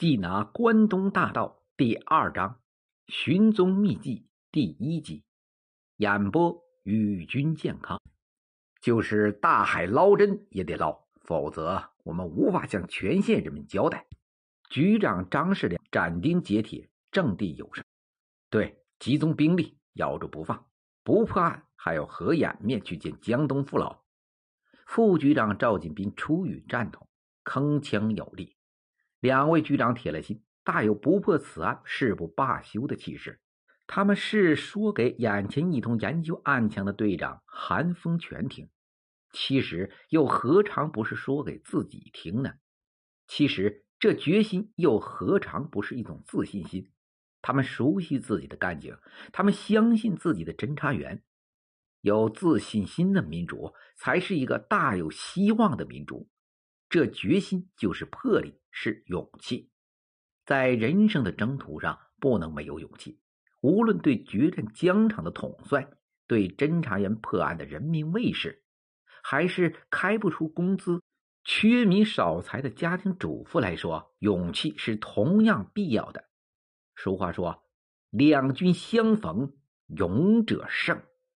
即拿关东大道第二章寻踪秘记第一集演播与君健康。就是大海捞针也得捞，否则我们无法向全县人民交代。局长张世良斩钉截铁，掷地有声：“对，集中兵力，咬住不放，不破案还要合眼面去见江东父老。”副局长赵锦斌出语赞同，铿锵有力。两位局长铁了心，大有不破此案誓不罢休的气势。他们是说给眼前一同研究案情的队长韩风全听，其实又何尝不是说给自己听呢？其实这决心又何尝不是一种自信心？他们熟悉自己的干警，他们相信自己的侦查员。有自信心的民主，才是一个大有希望的民主。这决心就是魄力，是勇气。在人生的征途上，不能没有勇气。无论对决战疆场的统帅，对侦查员破案的人民卫士，还是开不出工资、缺米少财的家庭主妇来说，勇气是同样必要的。俗话说：“两军相逢，勇者胜。”